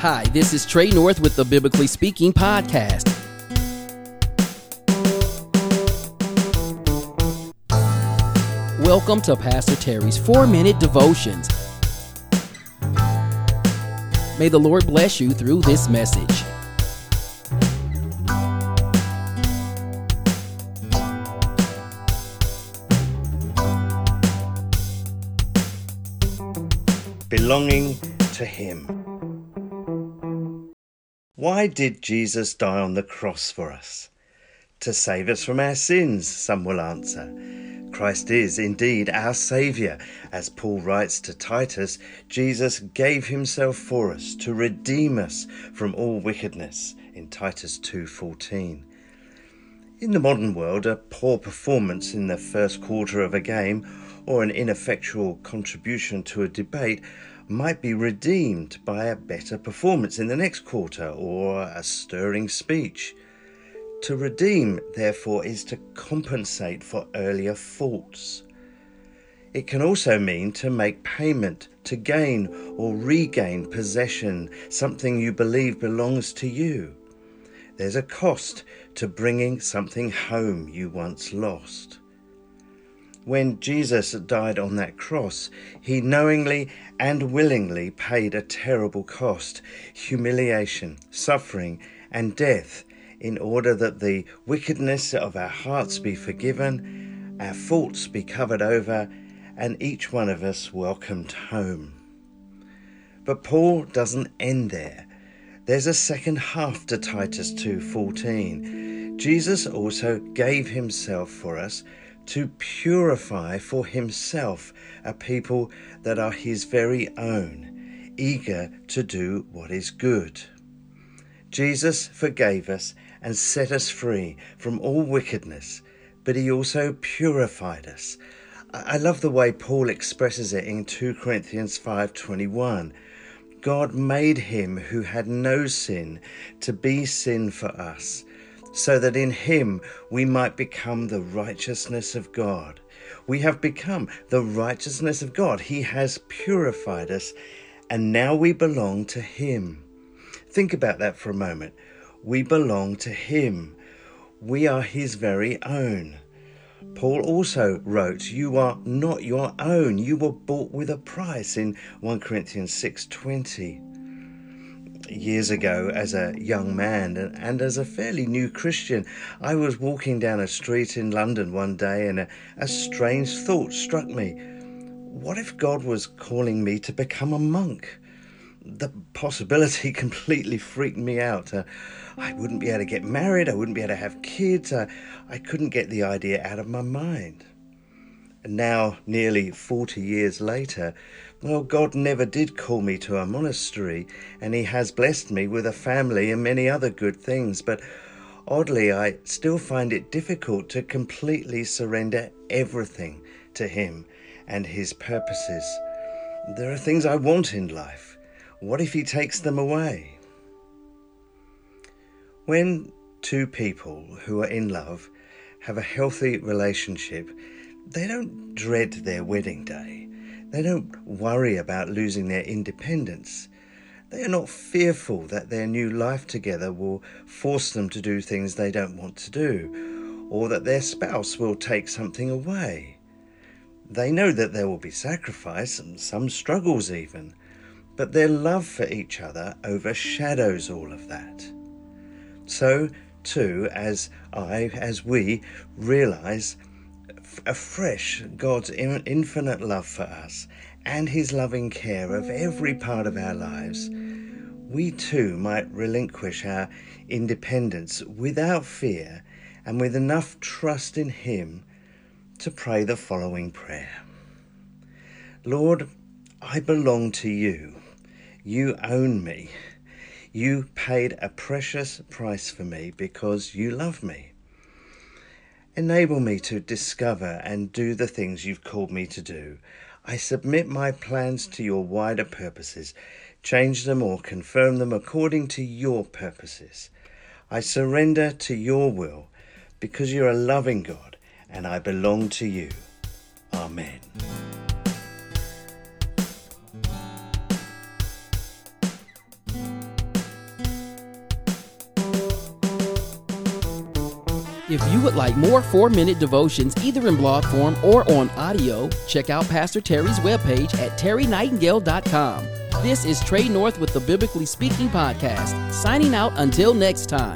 Hi, this is Trey North with the Biblically Speaking Podcast. Welcome to Pastor Terry's four minute devotions. May the Lord bless you through this message. belonging to Him. Why did Jesus die on the cross for us? To save us from our sins, some will answer. Christ is indeed our Saviour. As Paul writes to Titus, Jesus gave himself for us to redeem us from all wickedness in Titus 2:14. In the modern world, a poor performance in the first quarter of a game or an ineffectual contribution to a debate might be redeemed by a better performance in the next quarter or a stirring speech. To redeem, therefore, is to compensate for earlier faults. It can also mean to make payment, to gain or regain possession, something you believe belongs to you. There's a cost to bringing something home you once lost. When Jesus died on that cross, he knowingly and willingly paid a terrible cost humiliation, suffering, and death in order that the wickedness of our hearts be forgiven, our faults be covered over, and each one of us welcomed home. But Paul doesn't end there. There's a second half to Titus 2:14. Jesus also gave himself for us to purify for himself a people that are his very own, eager to do what is good. Jesus forgave us and set us free from all wickedness, but he also purified us. I love the way Paul expresses it in 2 Corinthians 5:21. God made him who had no sin to be sin for us so that in him we might become the righteousness of God. We have become the righteousness of God. He has purified us, and now we belong to him. Think about that for a moment. We belong to him. We are his very own. Paul also wrote, You are not your own. You were bought with a price in 1 Corinthians 6:20 years ago as a young man and, and, as a fairly new Christian, I was walking down a street in London one day and a, a strange thought struck me. What if God was calling me to become a monk? The possibility completely freaked me out. Uh, I wouldn't be able to get married, I wouldn't be able to have kids, uh, I couldn't get the idea out of my mind. Now, nearly 40 years later, well, God never did call me to a monastery, and He has blessed me with a family and many other good things, but oddly, I still find it difficult to completely surrender everything to Him and His purposes. There are things I want in life. What if He takes them away? When two people who are in love have a healthy relationship, they don't dread their wedding day. They don't worry about losing their independence. They are not fearful that their new life together will force them to do things they don't want to do, or that their spouse will take something away. They know that there will be sacrifice and some struggles even, but their love for each other overshadows all of that. So, too, as I, as we realize afresh God's infinite love for us and His loving care of every part of our lives, we too might relinquish our independence without fear and with enough trust in Him to pray the following prayer Lord, I belong to you. You own me. You paid a precious price for me because you love me. Enable me to discover and do the things you've called me to do. I submit my plans to your wider purposes. Change them or confirm them according to your purposes. I surrender to your will because you're a loving God and I belong to you. Amen. If you would like more four minute devotions, either in blog form or on audio, check out Pastor Terry's webpage at terrynightingale.com. This is Trey North with the Biblically Speaking Podcast, signing out until next time.